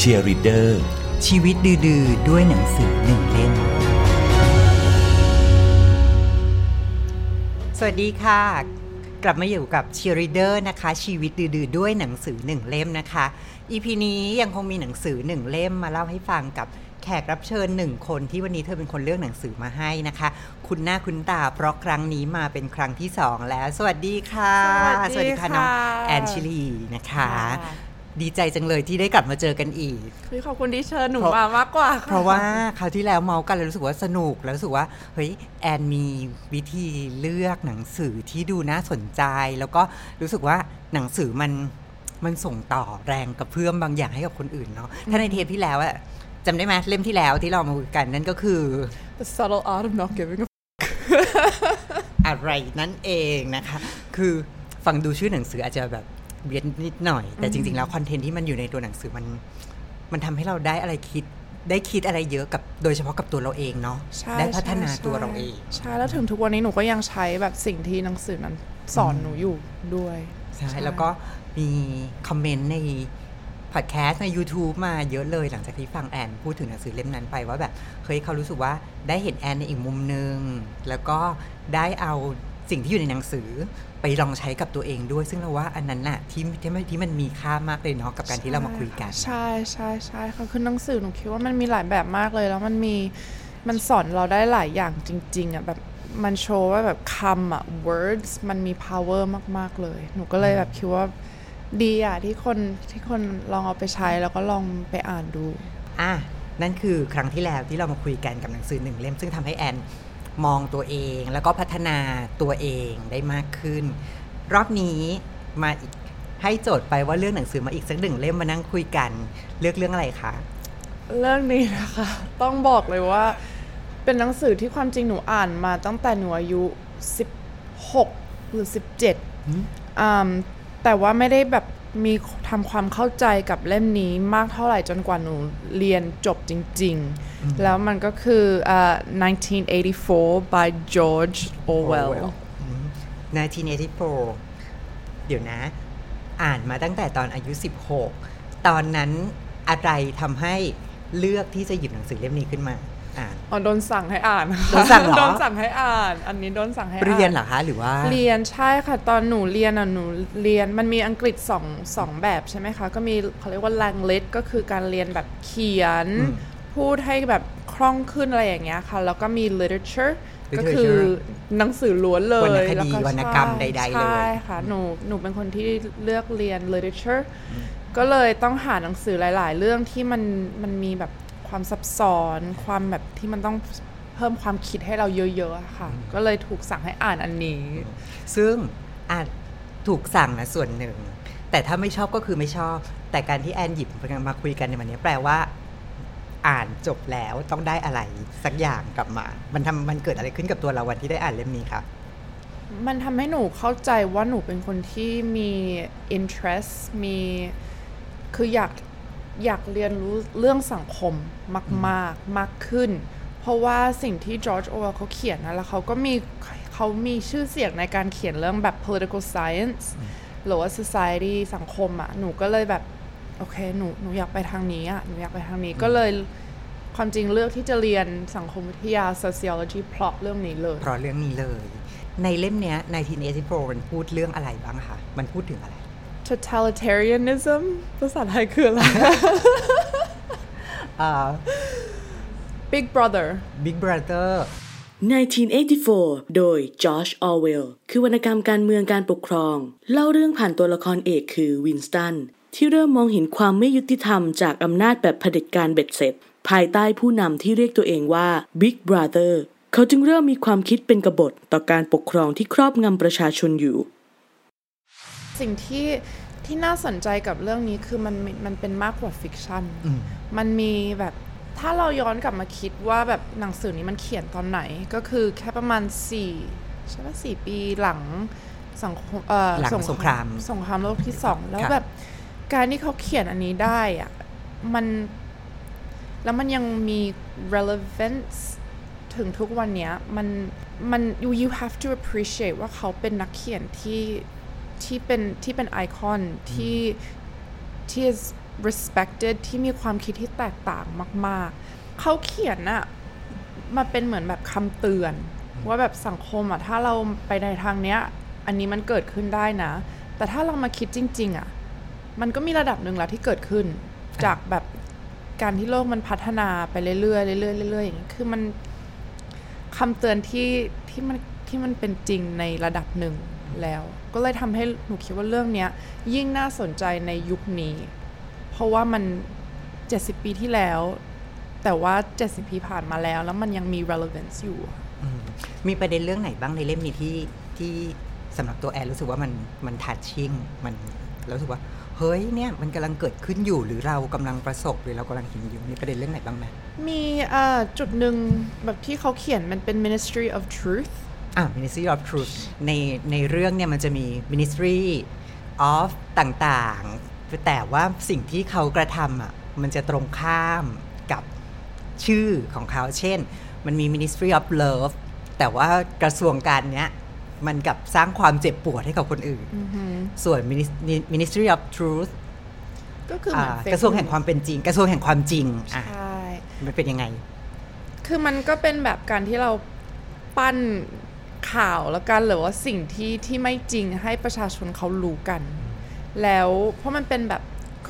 Cheer Reader ชีวิตดื้อๆด้วยหนังสือหนึ่งเล่ม สวัสดีค่ะ กลับมาอยู่กับ Cheer Reader นะคะ ชีวิตดื้อๆด้วยหนังสือหนึ่งเล่มนะคะ EP นี้ยังคงมีหนังสือหนึ่งเล่มมาเล่าให้ฟังกับแขกรับเชิญหนึ่งคนที่วันนี้เธอเป็นคนเลือกหนังสือมาให้นะคะ คุ้นหน้าคุ้นตาเพราะครั้งนี้มาเป็นครั้งที่สองแล้ว สวัสดีค่ะ สวัสดีค่ะน้องแอนชิลีนะคะ ดีใจจังเลยที่ได้กลับมาเจอกันอีกพี่ขอบคุณที่เชิญหนูเพราะมามากกว่าค่เพราะว่าคราวที่แล้วเมาส์กันแล้วรู้สึกว่าสนุกแล้วรู้สึกว่าเฮ้ยแอนมีวิธีเลือกหนังสือที่ดูน่าสนใจ แล้วก็รู้สึกว่าหนังสือมันมันส่งต่อแรงกับเพื่อมบางอย่างให้กับคนอื่นเนาะถ้าในเทปที่แล้วอะจำได้ไหมเล่มที่แล้วที่เรามาคุยกันนั่นก็คือ The subtle art of not giving a อะไรนั่นเองนะคะ คือฟังดูชื่อหนังสืออาจจะแบบ เวียนนิดหน่อย แต่จริง ๆ แล้วคอนเทนต์ที่มันอยู่ในตัวหนังสือมัน มันทำให้เราได้อะไรคิดได้คิดอะไรเยอะกับโดยเฉพาะกับตัวเราเองเนาะใช่ได้พัฒนาใช่ตัวเราเองใช่แล้วถึงทุกวันนี้หนูก็ยังใช้แบบสิ่งที่หนังสือนั้นสอนหนูอยู่ด้วยใช่แล้วก็มีคอมเมนต์ในพอดแคสต์ใน YouTube มาเยอะเลยหลังจากที่ฟังแอนพูดถึงหนังสือเล่มนั้นไปว่าแบบเฮ้ยเขารู้สึกว่าได้เห็นแอนในอีกมุมนึง แล้วก็ได้เอา สิ่งที่อยู่ในหนังสือไปลองใช้กับตัวเองด้วย ซึ่งเราว่าอันนั้นน่ะที่ที่มันที่มันมีค่ามากเลยเนาะกับการที่เรามาคุยกัน ใช่ใช่ใช่ค่ะคือหนังสือหนูคิดว่ามันมีหลายแบบมากเลย แล้วมันมีมันสอนเราได้หลายอย่างจริง ๆอะแบบมันโชว์ว่าแบบคำอะ words มันมี power มาก ๆ เลย หนูก็เลยแบบคิดว่าดีอะที่คนที่คนลองเอาไปใช้แล้วก็ลองไปอ่านดู อะ นั่นคือครั้งที่แล้วที่เรามาคุยกันกับหนังสือหนึ่งเล่มซึ่งทำให้แอน มองตัวเองแล้วก็พัฒนาตัวเองได้มากขึ้น รอบนี้มาอีกให้โจทย์ไปว่าเรื่องหนังสือมาอีกสักหนึ่งเล่มมานั่งคุยกัน เลือกเรื่องอะไรคะเรื่องนี้นะคะ ต้องบอกเลยว่า เป็นหนังสือที่ความจริงหนูอ่านมาตั้งแต่หนูอายุ 16 หรือ 17อืม แต่ว่าไม่ได้แบบมีทำความเข้าใจกับเล่มนี้มากเท่าไหร่จนกว่าหนูเรียนจบจริง ๆ แล้วมันก็คืออ่า1984 by George Orwell อืม1984 เดี๋ยวนะ อ่านมาตั้งแต่ตอนอายุ 16 ตอนนั้นอะไรทำให้เลือกที่จะหยิบหนังสือเล่มนี้ขึ้นมา อ่านอ๋อโดนสั่งให้อ่านค่ะโดนสั่งเหรอ โดนสั่งให้อ่าน อันนี้โดนสั่งให้อ่าน เรียนเหรอคะหรือว่า เรียนใช่ค่ะ ตอนหนูเรียนอะหนูเรียนมันมีอังกฤษสองสองแบบใช่ไหมคะ ก็มีเขาเรียกว่า language ก็คือการเรียนแบบเขียน อืมพูดให้แบบคล่องขึ้นอะไรอย่างเงี้ยค่ะ แล้วก็มี literature ก็ literature คือหนังสือล้วนเลวรรณยคดีแล้ววรรณกรรมใดๆเลย ใช่ค่ะหนูหนูเป็นคนที่เลือกเรียน literature ก็เลยต้องหาหนังสือหลาย ๆ เรื่องที่มันมันมีแบบ ความซับซ้อน ความแบบที่มันต้องเพิ่มความคิดให้เราเยอะๆอะค่ะ ก็เลยถูกสั่งให้อ่านอันนี้ ซึ่งอาจถูกสั่งนะส่วนหนึ่ง แต่ถ้าไม่ชอบก็คือไม่ชอบ แต่การที่แอนหยิบมาคุยกันในวันนี้แปลว่า อ่านจบแล้วต้องได้อะไรสักอย่างกลับมา มันทำมันเกิดอะไรขึ้นกับตัวเราวันที่ได้อ่านเล่มนี้คะมันทำให้หนูเข้าใจว่าหนูเป็นคนที่มี interest มีคืออยาก อยากเรียนรู้เรื่องสังคมมาก ๆ มากขึ้น เพราะว่าสิ่งที่ George Orwell เขาเขียนนะแล้วเขาก็มีเขามีชื่อเสียงในการเขียนเรื่องแบบ political science หรือว่า society สังคมอะ่ะหนูก็เลยแบบ โอเค หนูหนูอยากไปทางนี้อะ่ะหนูอยากไปทางนี้ก็เลยความจริงเลือกที่จะเรียนสังคมวิทยา sociology เพราะเรื่องนี้เลย เพราะเรื่องนี้เลย ในเล่มเนี้ย1984มันพูดเรื่องอะไรบ้างคะมันพูดถึงอะไร totalitarianism ภาษาไทยคืออะไรอ่า Big Brother Big Brother 1984 โดย George Orwell คือวรรณกรรมการเมืองการปกครอง เล่าเรื่องผ่านตัวละครเอกคือวินสตัน ที่เริ่มมองเห็นความไม่ยุติธรรมจากอำนาจแบบเผด็จการเบ็ดเสร็จ ภายใต้ผู้นำที่เรียกตัวเองว่า Big Brother เขาจึงเริ่มมีความคิดเป็นกบฏต่อการปกครองที่ครอบงำประชาชนอยู่ สิ่งที่ ที่น่าสนใจกับเรื่องนี้คือมันมันเป็นมากกว่าฟิกชันอืมมันมีแบบถ้าเราย้อนกลับมาคิดว่าแบบหนังสือนี้มันเขียนตอนไหน ก็คือแค่ประมาณ4ใช่ไหมสี่ปีหลังสังคมเอ่อหลังสงครามสงครามโลกที่สองแล้วครับแบบการที่เขาเขียนอันนี้ได้อะมันแล้วมันยังมี relevance ถึงทุกวันเนี้ยมันมัน you you have to appreciate ว่าเขาเป็นนักเขียนที่ ที่เป็นที่เป็นไอคอนที่ที่ is respected ที่มีความคิดที่แตกต่างมาก ๆ เขาเขียนอะมาเป็นเหมือนแบบคำเตือน ว่าแบบสังคมอะถ้าเราไปในทางเนี้ย อันนี้มันเกิดขึ้นได้นะ แต่ถ้าเรามาคิดจริง ๆอะมันก็มีระดับหนึ่งละที่เกิดขึ้น จากแบบการที่โลกมันพัฒนาไปเรื่อยๆเรื่อยๆเรื่อยๆอย่างนี้คือมันคำเตือนที่ที่มันที่มันเป็นจริงในระดับหนึ่ง แล้ว ก็เลยทำให้หนูคิดว่าเรื่องเนี้ยยิ่งน่าสนใจในยุคนี้ เพราะว่ามัน 70 ปีที่แล้ว แต่ว่า 70 ปีผ่านมาแล้ว แล้วมันยังมี relevance อยู่อะอืมมีประเด็นเรื่องไหนบ้างในเล่มนี้ที่ที่สำหรับตัวแอนรู้สึกว่ามันมันทัชชิ่งมันรู้สึกว่าเฮ้ยเนี่ยมันกำลังเกิดขึ้นอยู่หรือเรากำลังประสบหรือเรากำลังเห็นอยู่มีประเด็นเรื่องไหนบ้างไหมมีเอ่อจุดหนึ่งแบบที่เขาเขียนมันเป็น ministry of truth อ่า Ministry of Truth ในในเรื่องเนี่ยมันจะมี Ministry of ต่างๆ แต่ว่าสิ่งที่เขากระทำอะมันจะตรงข้ามกับชื่อของเขา เช่น มันมี Ministry of Love แต่ว่ากระทรวงการเนี้ยมันกลับสร้างความเจ็บปวดให้กับคนอื่น ส่วน Minis- Ministry of Truth ก็คือเหมือนอ่า fake กระทรวงแห่งความเป็นจริง กระทรวงแห่งความจริงอะใช่มันเป็นยังไง คือมันก็เป็นแบบการที่เราปั้น ข่าวแล้วกันหรือว่าสิ่งที่ที่ไม่จริงให้ประชาชนเขารู้กัน แล้วเพราะมันเป็นแบบ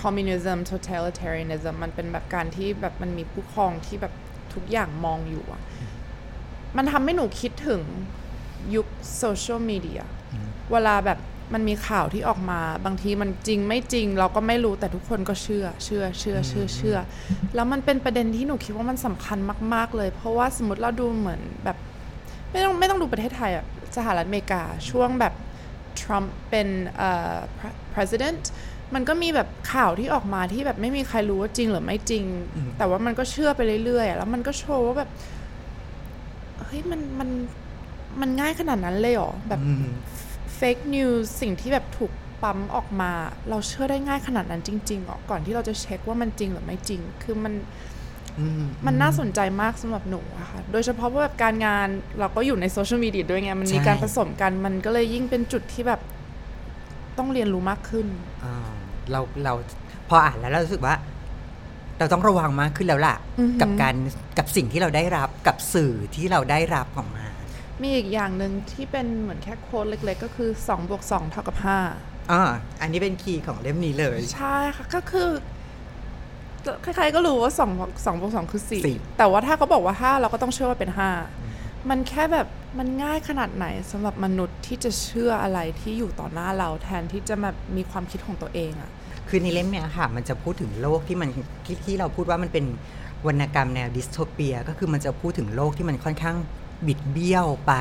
communism totalitarianism มันเป็นแบบการที่แบบมันมีผู้ครองที่แบบทุกอย่างมองอยู่อะมันทำให้หนูคิดถึงยุคโซเชียลมีเดียเวลาแบบมันมีข่าวที่ออกมาบางทีมันจริงไม่จริง เราก็ไม่รู้แต่ทุกคนก็เชื่อ เชื่อเชื่อเชื่อเชื่อ แล้วมันเป็นประเด็นที่หนูคิดว่ามันสำคัญมาก ๆ เลย เพราะว่าสมมติเราดูเหมือนแบบ ไม่ต้องไม่ต้องดูประเทศไทยอะสหรัฐอเมริกาช่วงแบบทรัมป์เป็นเอ่อ pre- president มันก็มีแบบข่าวที่ออกมาที่แบบไม่มีใครรู้ว่าจริงหรือไม่จริง แต่ว่ามันก็เชื่อไปเรื่อยๆอะแล้วมันก็โชว์ว่าแบบเฮ้ยมันมันมันง่ายขนาดนั้นเลยเหรอ แบบอืม fake news สิ่งที่แบบถูกปั๊มออกมา เราเชื่อได้ง่ายขนาดนั้นจริงๆเหรอก่อนที่เราจะเช็คว่ามันจริงหรือไม่จริง คือมันอื มมันน่าสนใจมากสำหรับหนูอะค่ะ โดยเฉพาะว่าแบบการงานเราก็อยู่ในโซเชียลมีเดียด้วยไง มันมีใช่การผสมกัน มันก็เลยยิ่งเป็นจุดที่แบบต้องเรียนรู้มากขึ้นอ่าเราเราพออ่านแล้วเรารู้สึกว่า เราต้องระวังมากขึ้นแล้วล่ะอือหือกับการกับสิ่งที่เราได้รับกับสื่อที่เราได้รับออกมา มีอีกอย่างหนึ่งที่เป็นเหมือนแค่ quote เล็ก ๆ ก็คือ2บวก2เท่ากับ5อ่าอันนี้เป็น key ของเล่มนี้เลย ใช่ค่ะ ก็คือ ใครๆก็รู้ว่า2บวก2บวก2คือสี่4แต่ว่าถ้าเขาบอกว่า5เราก็ต้องเชื่อว่าเป็น5มันแค่แบบมันง่ายขนาดไหนสำหรับมนุษย์ที่จะเชื่ออะไรที่อยู่ต่อหน้าเราแทนที่จะแบบมีความคิดของตัวเองอะคือในเล่มเนี้ยค่ะ มันจะพูดถึงโลกที่มันที่ที่เราพูดว่ามันเป็นวรรณกรรมแนวดิสโทเปีย ก็คือมันจะพูดถึงโลกที่มันค่อนข้าง บิดเบี้ยวไป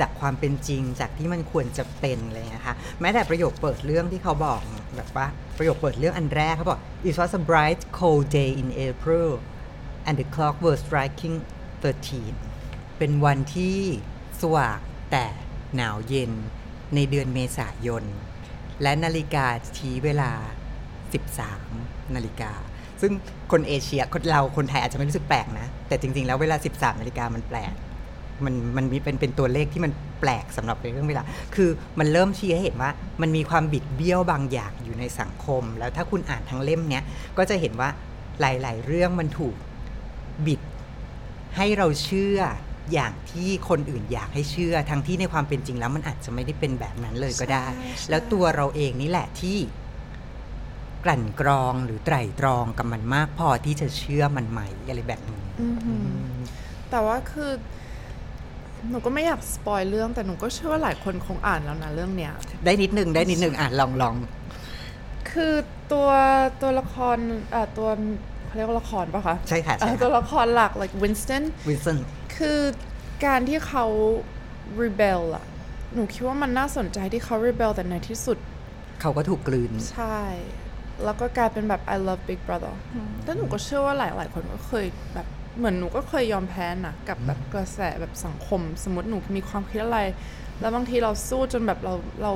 จากความเป็นจริงจากที่มันควรจะเป็นเลยนะคะแม้แต่ประโยคเปิดเรื่องที่เขาบอกแบบว่าประโยคเปิดเรื่องอันแรกเขาบอก it was a bright cold day in April and the clock was striking 13 เป็นวันที่สว่างแต่หนาวเย็นในเดือนเมษายน และนาฬิกาชี้เวลา 13 นาฬิกา ซึ่งคนเอเชียคนเราคนไทยอาจจะไม่รู้สึกแปลกนะ แต่จริง ๆ แล้วเวลา 13 นาฬิกามันแปลก มันมันมีเป็นเป็นตัวเลขที่มันแปลกสำหรับในเรื่องเวลา คือมันเริ่มชี้ให้เห็นว่ามันมีความบิดเบี้ยวบางอย่างอยู่ในสังคม แล้วถ้าคุณอ่านทั้งเล่มเนี้ยก็จะเห็นว่าหลาย ๆ เรื่องมันถูกบิดให้เราเชื่ออย่างที่คนอื่นอยากให้เชื่อ ทั้งที่ในความเป็นจริงแล้วมันอาจจะไม่ได้เป็นแบบนั้นเลยก็ได้ใช่ใช่แล้วตัวเราเองนี่แหละที่กลั่นกรองหรือไตร่ตรองกับมันมากพอที่จะเชื่อมันไหมอะไรแบบนี้อือหือแต่ว่าคือ หนูก็ไม่อยากสปอยเรื่องแต่หนูก็เชื่อว่าหลายคนคงอ่านแล้วนะเรื่องเนี้ย ได้นิดนึงได้นิดนึงอะลองลองคือตัวตัวละครเอ่อตัวเขาเรียกว่าละครปะคะใช่ค่ะเอ่ใช่อตัวค่ะละครหลัก like Winston วินสันคือการที่เขา rebel อะหนูคิดว่ามันน่าสนใจที่เขา rebel แต่ในที่สุด เขาก็ถูกกลืน ใช่ แล้วก็กลายเป็นแบบ I love Big Brother แล้วหนูก็เชื่อว่าหลายหลายๆคนก็เคยแบบ เหมือนหนูก็เคยยอมแพ้นะกับแบบกระแสแบบสังคม สมมติหนูมีความคิดอะไร แล้วบางทีเราสู้จนแบบเราเรา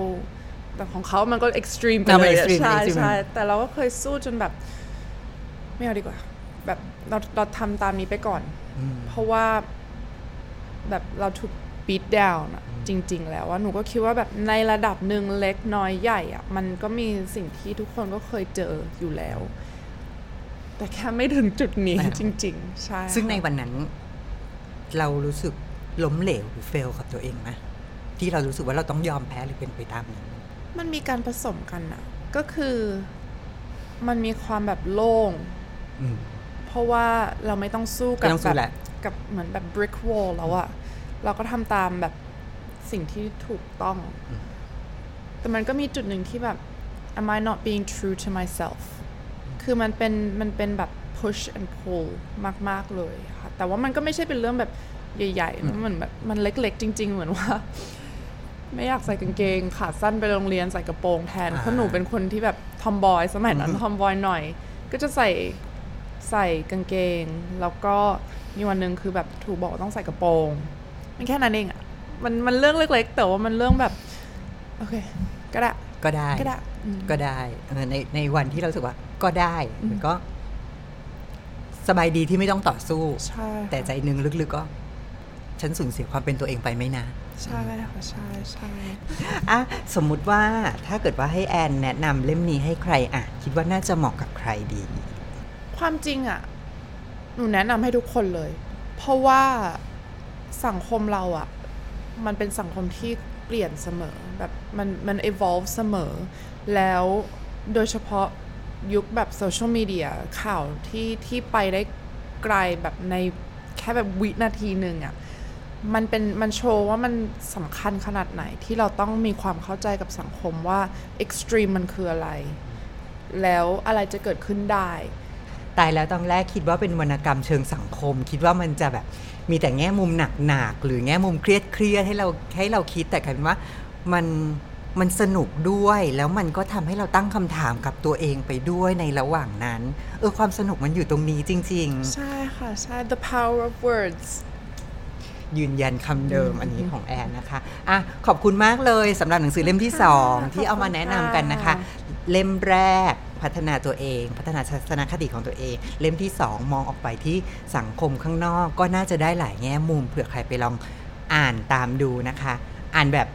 แต่ของเขามันก็ extreme ไปอะมัเลนยอะ extreme ใช่ extreme ใช่แต่เราก็เคยสู้จนแบบ ไม่เอาดีกว่า แบบเราเราทำตามนี้ไปก่อน เพราะว่าแบบเราถูก beat down อะจริง ๆ แล้วว่าหนูก็คิดว่าแบบในระดับหนึ่งเล็กน้อยใหญ่อะมันก็มีสิ่งที่ทุกคนก็เคยเจออยู่แล้ว แต่แค่ไม่ถึงจุดนี้จริง ๆ ใช่ ซึ่งในค่ะวันนั้น เรารู้สึกล้มเหลวหรือเฟลกับตัวเองไหมที่เรารู้สึกว่าเราต้องยอมแพ้หรือเป็นไปตามนั้นมันมีการผสมกันอะก็คือมันมีความแบบโล่งอืมเพราะว่าเราไม่ต้องสู้กับไม่ต้องสู้แบบแหละกับเหมือนแบบ brick wall แล้วอะเราก็ทำตามแบบสิ่งที่ถูกต้อง แต่มันก็มีจุดหนึ่งที่แบบ am I not being true to myself คือมันเป็นมันเป็นแบบ push and pull มาก ๆ เลยค่ะ แต่ว่ามันก็ไม่ใช่เป็นเรื่องแบบใหญ่ๆมันเหมือนแบบมันเล็ก ๆ จริง ๆ เหมือนว่า ไม่อยากใส่กางเกงขาสั้นไปโรงเรียนใส่กระโปรงแทนอ่าเพราะหนูเป็นคนที่แบบทอมบอยสมัยนั้นอืมทอมบอยหน่อย ก็จะใส่ใส่กางเกง แล้วก็มีวันหนึ่งคือแบบถูกบอกว่าต้องใส่กระโปรงมันแค่นั้นเองอะมันมันเรื่องเล็ก ๆ แต่ว่ามันเรื่องแบบ โอเค ก็ได้ก็ได้ก็ได้อืมก็ได้เออในในวันที่เรารู้สึกว่า ก็ได้มันก็ สบายดีที่ไม่ต้องต่อสู้ใช่ค่ะแต่ใจหนึงลึกๆก็ ฉันสูญเสียความเป็นตัวเองไปไม่นานใช่ค่ะใช่ใช่อะสมมุติว่าถ้าเกิดว่าให้แอนแนะนำเล่มนี้ให้ใครอ่านคิดว่าน่าจะเหมาะกับใครดี ความจริงอะหนูแนะนำให้ทุกคนเลย เพราะว่าสังคมเราอะมันเป็นสังคมที่เปลี่ยนเสมอ แบบมันมัน evolve เสมอ แล้วโดยเฉพาะ ยุคแบบโซเชียลมีเดียข่าวที่ที่ไปได้ไกลแบบในแค่แบบวินาทีหนึ่งอะมันเป็นมันโชว์ว่ามันสำคัญขนาดไหนที่เราต้องมีความเข้าใจกับสังคมว่า extreme มันคืออะไร แล้วอะไรจะเกิดขึ้นได้ตายแล้วตอนแรกคิดว่าเป็นวรรณกรรมเชิงสังคม คิดว่ามันจะแบบมีแต่แง่มุมหนักๆหรือแง่มุมเครียดเครียดให้เราให้เราคิดแต่กลายเป็นว่ามัน มันสนุกด้วยแล้วมันก็ทำให้เราตั้งคำถามกับตัวเองไปด้วยในระหว่างนั้น เออความสนุกมันอยู่ตรงนี้จริงใช่ค่ะ ใช่ the power of words ๆยืนยันคำเดิมอันนี้ของแอนนะคะ อะ ขอบคุณมากเลยสำหรับหนังสือเล่มที่สองขอบคุณค่ะที่เอามาแนะนำกันนะคะ เล่มแรกพัฒนาตัวเอง พัฒนาทัศนคติของตัวเอง เล่มที่สองมองออกไปที่สังคมข้างนอก ก็น่าจะได้หลายแง่มุมเผื่อใครไปลองอ่านตามดูนะคะ อ่านแบบ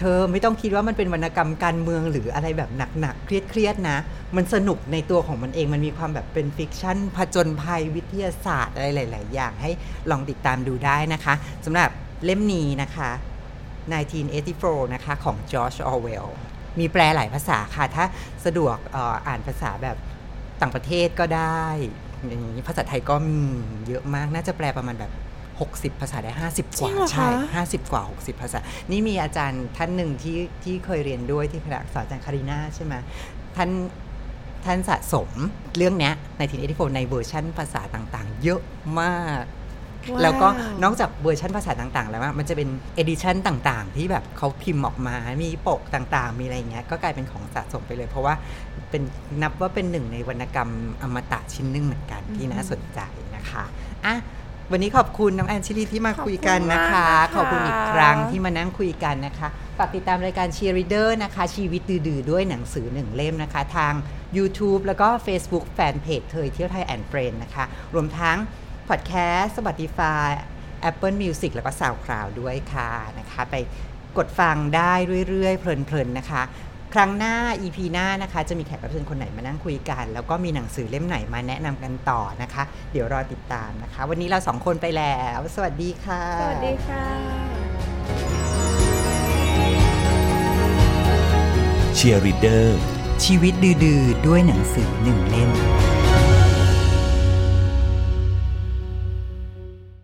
เธอไม่ต้องคิดว่ามันเป็นวรรณกรรมการเมืองหรืออะไรแบบหนักๆเครียดๆนะ มันสนุกในตัวของมันเองมันมีความแบบเป็นฟิกชันผจญภัยวิทยาศาสตร์อะไรหลาย ๆ อย่างให้ลองติดตามดูได้นะคะสำหรับเล่มนี้นะคะ 1984 นะคะ ของ George Orwell มีแปลหลายภาษาค่ะ ถ้าสะดวกอ่ออ่านภาษาแบบต่างประเทศก็ได้อย่างนี้ภาษาไทยก็มีเยอะมากน่าจะแปลประมาณแบบ 60 ภาษาได้ 50 กว่าจริงเหรอคะใช่ 50 กว่า 60 ภาษา นี่มีอาจารย์ท่านหนึ่งที่ที่เคยเรียนด้วยที่คณะอักษรอาจารย์คาริน่าใช่ไหมท่านท่านสะสมเรื่องเนี้ย Nineteen Eighty-Four ในเวอร์ชั่นภาษาต่างๆ เยอะมากว้าวแล้วก็นอกจากเวอร์ชันภาษาต่างๆ แล้วอะมันจะเป็น edition ต่างๆ ที่แบบเขาพิมพ์ออกมา มีปกต่างๆ มีอะไรเงี้ย ก็กลายเป็นของสะสมไปเลย เพราะว่าเป็นนับว่าเป็นหนึ่งในวรรณกรรมอมตะชิ้นหนึ่งเหมือนกันที่น่าสนใจนะคะ อะ วันนี้ขอบคุณน้องแอนชิลีที่มาคุยกันนะคะขขออบบคุคุณณมากนะคะอีกครั้งที่มานั่งคุยกันนะคะฝากติดตามรายการ Cheer Reader นะคะ ชีวิตดื้อๆด้วยหนังสือหนึ่งเล่มนะคะ ทาง YouTube แล้วก็ Facebook Fanpage เธอเที่ยวไทย and Friends นะคะ รวมทั้งพอดแคสต์ Spotify Apple Music แล้วก็ SoundCloud ด้วยค่ะนะคะ ไปกดฟังได้เรื่อยๆ เพลินๆนะคะ ครั้งหน้า EP หน้านะคะ จะมีแขกรับเชิญคนไหนมานั่งคุยกัน แล้วก็มีหนังสือเล่มไหนมาแนะนำกันต่อนะคะ เดี๋ยวรอติดตามนะคะ วันนี้เราสองคนไปแล้ว สวัสดีค่ะ สวัสดีค่ะ Cheer Readerชีวิตดื้อๆด้วยหนังสือหนึ่งเล่ม